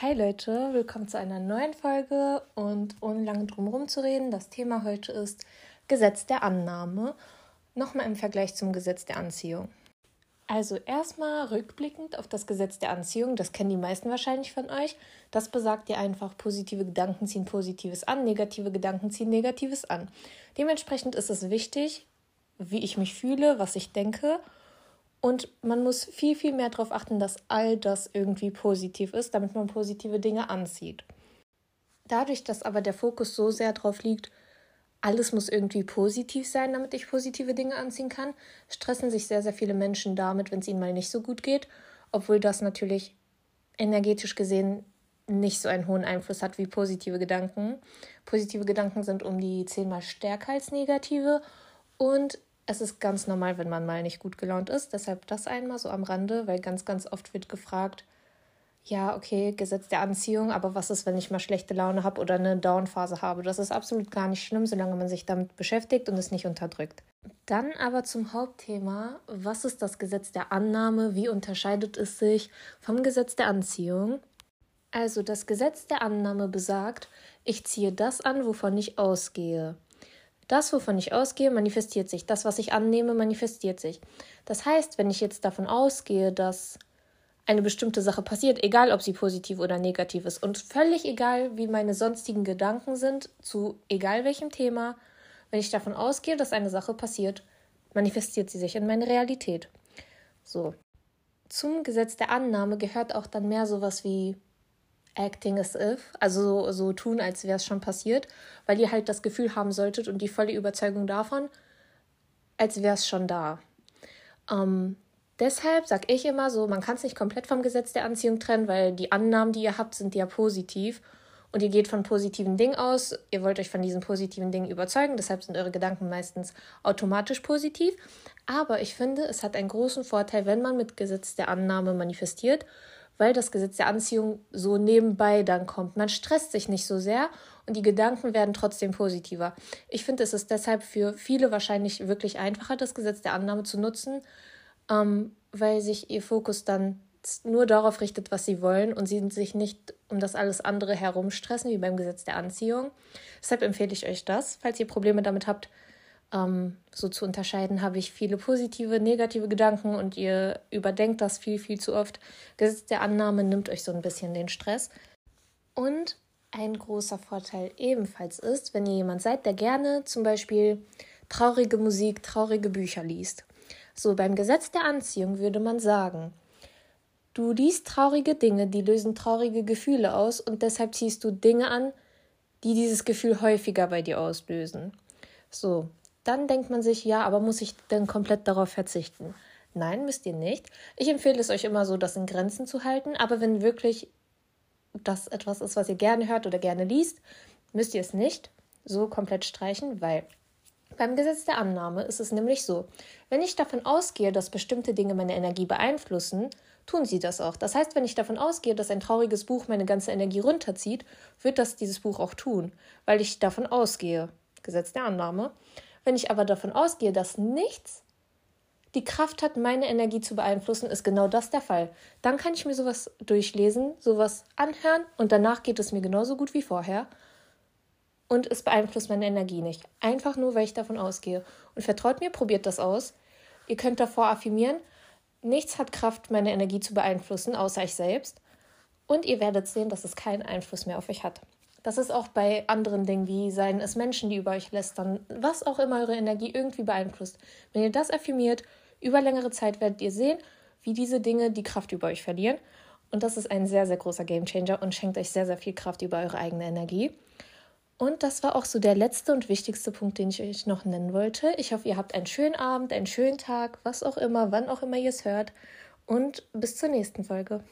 Hi Leute, willkommen zu einer neuen Folge und ohne lange drum herum zu reden, das Thema heute ist Gesetz der Annahme. Nochmal im Vergleich zum Gesetz der Anziehung. Also erstmal rückblickend auf das Gesetz der Anziehung, das kennen die meisten wahrscheinlich von euch. Das besagt ja einfach, positive Gedanken ziehen Positives an, negative Gedanken ziehen Negatives an. Dementsprechend ist es wichtig, wie ich mich fühle, was ich denke und man muss viel, viel mehr darauf achten, dass all das irgendwie positiv ist, damit man positive Dinge anzieht. Dadurch, dass aber der Fokus so sehr darauf liegt, alles muss irgendwie positiv sein, damit ich positive Dinge anziehen kann, stressen sich sehr, sehr viele Menschen damit, wenn es ihnen mal nicht so gut geht, obwohl das natürlich energetisch gesehen nicht so einen hohen Einfluss hat wie positive Gedanken. Positive Gedanken sind um die zehnmal stärker als negative und es ist ganz normal, wenn man mal nicht gut gelaunt ist. Deshalb das einmal so am Rande, weil ganz, ganz oft wird gefragt, ja, okay, Gesetz der Anziehung, aber was ist, wenn ich mal schlechte Laune habe oder eine Downphase habe? Das ist absolut gar nicht schlimm, solange man sich damit beschäftigt und es nicht unterdrückt. Dann aber zum Hauptthema, was ist das Gesetz der Annahme? Wie unterscheidet es sich vom Gesetz der Anziehung? Also das Gesetz der Annahme besagt, ich ziehe das an, wovon ich ausgehe. Das, wovon ich ausgehe, manifestiert sich. Das, was ich annehme, manifestiert sich. Das heißt, wenn ich jetzt davon ausgehe, dass eine bestimmte Sache passiert, egal ob sie positiv oder negativ ist und völlig egal, wie meine sonstigen Gedanken sind, zu egal welchem Thema, wenn ich davon ausgehe, dass eine Sache passiert, manifestiert sie sich in meine Realität. So. Zum Gesetz der Annahme gehört auch dann mehr sowas wie acting as if, also so, so tun, als wäre es schon passiert, weil ihr halt das Gefühl haben solltet und die volle Überzeugung davon, als wäre es schon da. Ähm, deshalb sage ich immer so, man kann es nicht komplett vom Gesetz der Anziehung trennen, weil die Annahmen, die ihr habt, sind ja positiv und ihr geht von positiven Dingen aus. Ihr wollt euch von diesen positiven Dingen überzeugen, deshalb sind eure Gedanken meistens automatisch positiv. Aber ich finde, es hat einen großen Vorteil, wenn man mit Gesetz der Annahme manifestiert weil das Gesetz der Anziehung so nebenbei dann kommt. Man stresst sich nicht so sehr und die Gedanken werden trotzdem positiver. Ich finde, es ist deshalb für viele wahrscheinlich wirklich einfacher, das Gesetz der Annahme zu nutzen, ähm, weil sich ihr Fokus dann nur darauf richtet, was sie wollen und sie sich nicht um das alles andere herumstressen, wie beim Gesetz der Anziehung. Deshalb empfehle ich euch das, falls ihr Probleme damit habt, ähm, so zu unterscheiden, habe ich viele positive, negative Gedanken und ihr überdenkt das viel, viel zu oft. Gesetz der Annahme nimmt euch so ein bisschen den Stress. Und ein großer Vorteil ebenfalls ist, wenn ihr jemand seid, der gerne zum Beispiel traurige Musik, traurige Bücher liest. So, beim Gesetz der Anziehung würde man sagen, du liest traurige Dinge, die lösen traurige Gefühle aus und deshalb ziehst du Dinge an, die dieses Gefühl häufiger bei dir auslösen. So, dann denkt man sich, ja, aber muss ich denn komplett darauf verzichten? Nein, müsst ihr nicht. Ich empfehle es euch immer so, das in Grenzen zu halten, aber wenn wirklich das etwas ist, was ihr gerne hört oder gerne liest, müsst ihr es nicht so komplett streichen, weil beim Gesetz der Annahme ist es nämlich so, wenn ich davon ausgehe, dass bestimmte Dinge meine Energie beeinflussen, tun sie das auch. Das heißt, wenn ich davon ausgehe, dass ein trauriges Buch meine ganze Energie runterzieht, wird das dieses Buch auch tun, weil ich davon ausgehe. Gesetz der Annahme. Wenn ich aber davon ausgehe, dass nichts die Kraft hat, meine Energie zu beeinflussen, ist genau das der Fall. Dann kann ich mir sowas durchlesen, sowas anhören und danach geht es mir genauso gut wie vorher. Und es beeinflusst meine Energie nicht. Einfach nur, weil ich davon ausgehe. Und vertraut mir, probiert das aus. Ihr könnt davor affirmieren, nichts hat Kraft, meine Energie zu beeinflussen, außer ich selbst. Und ihr werdet sehen, dass es keinen Einfluss mehr auf euch hat. Das ist auch bei anderen Dingen, wie seien es Menschen, die über euch lästern, was auch immer eure Energie irgendwie beeinflusst. Wenn ihr das affirmiert, über längere Zeit werdet ihr sehen, wie diese Dinge die Kraft über euch verlieren. Und das ist ein sehr, sehr großer Gamechanger und schenkt euch sehr, sehr viel Kraft über eure eigene Energie. Und das war auch so der letzte und wichtigste Punkt, den ich euch noch nennen wollte. Ich hoffe, ihr habt einen schönen Abend, einen schönen Tag, was auch immer, wann auch immer ihr es hört. Und bis zur nächsten Folge.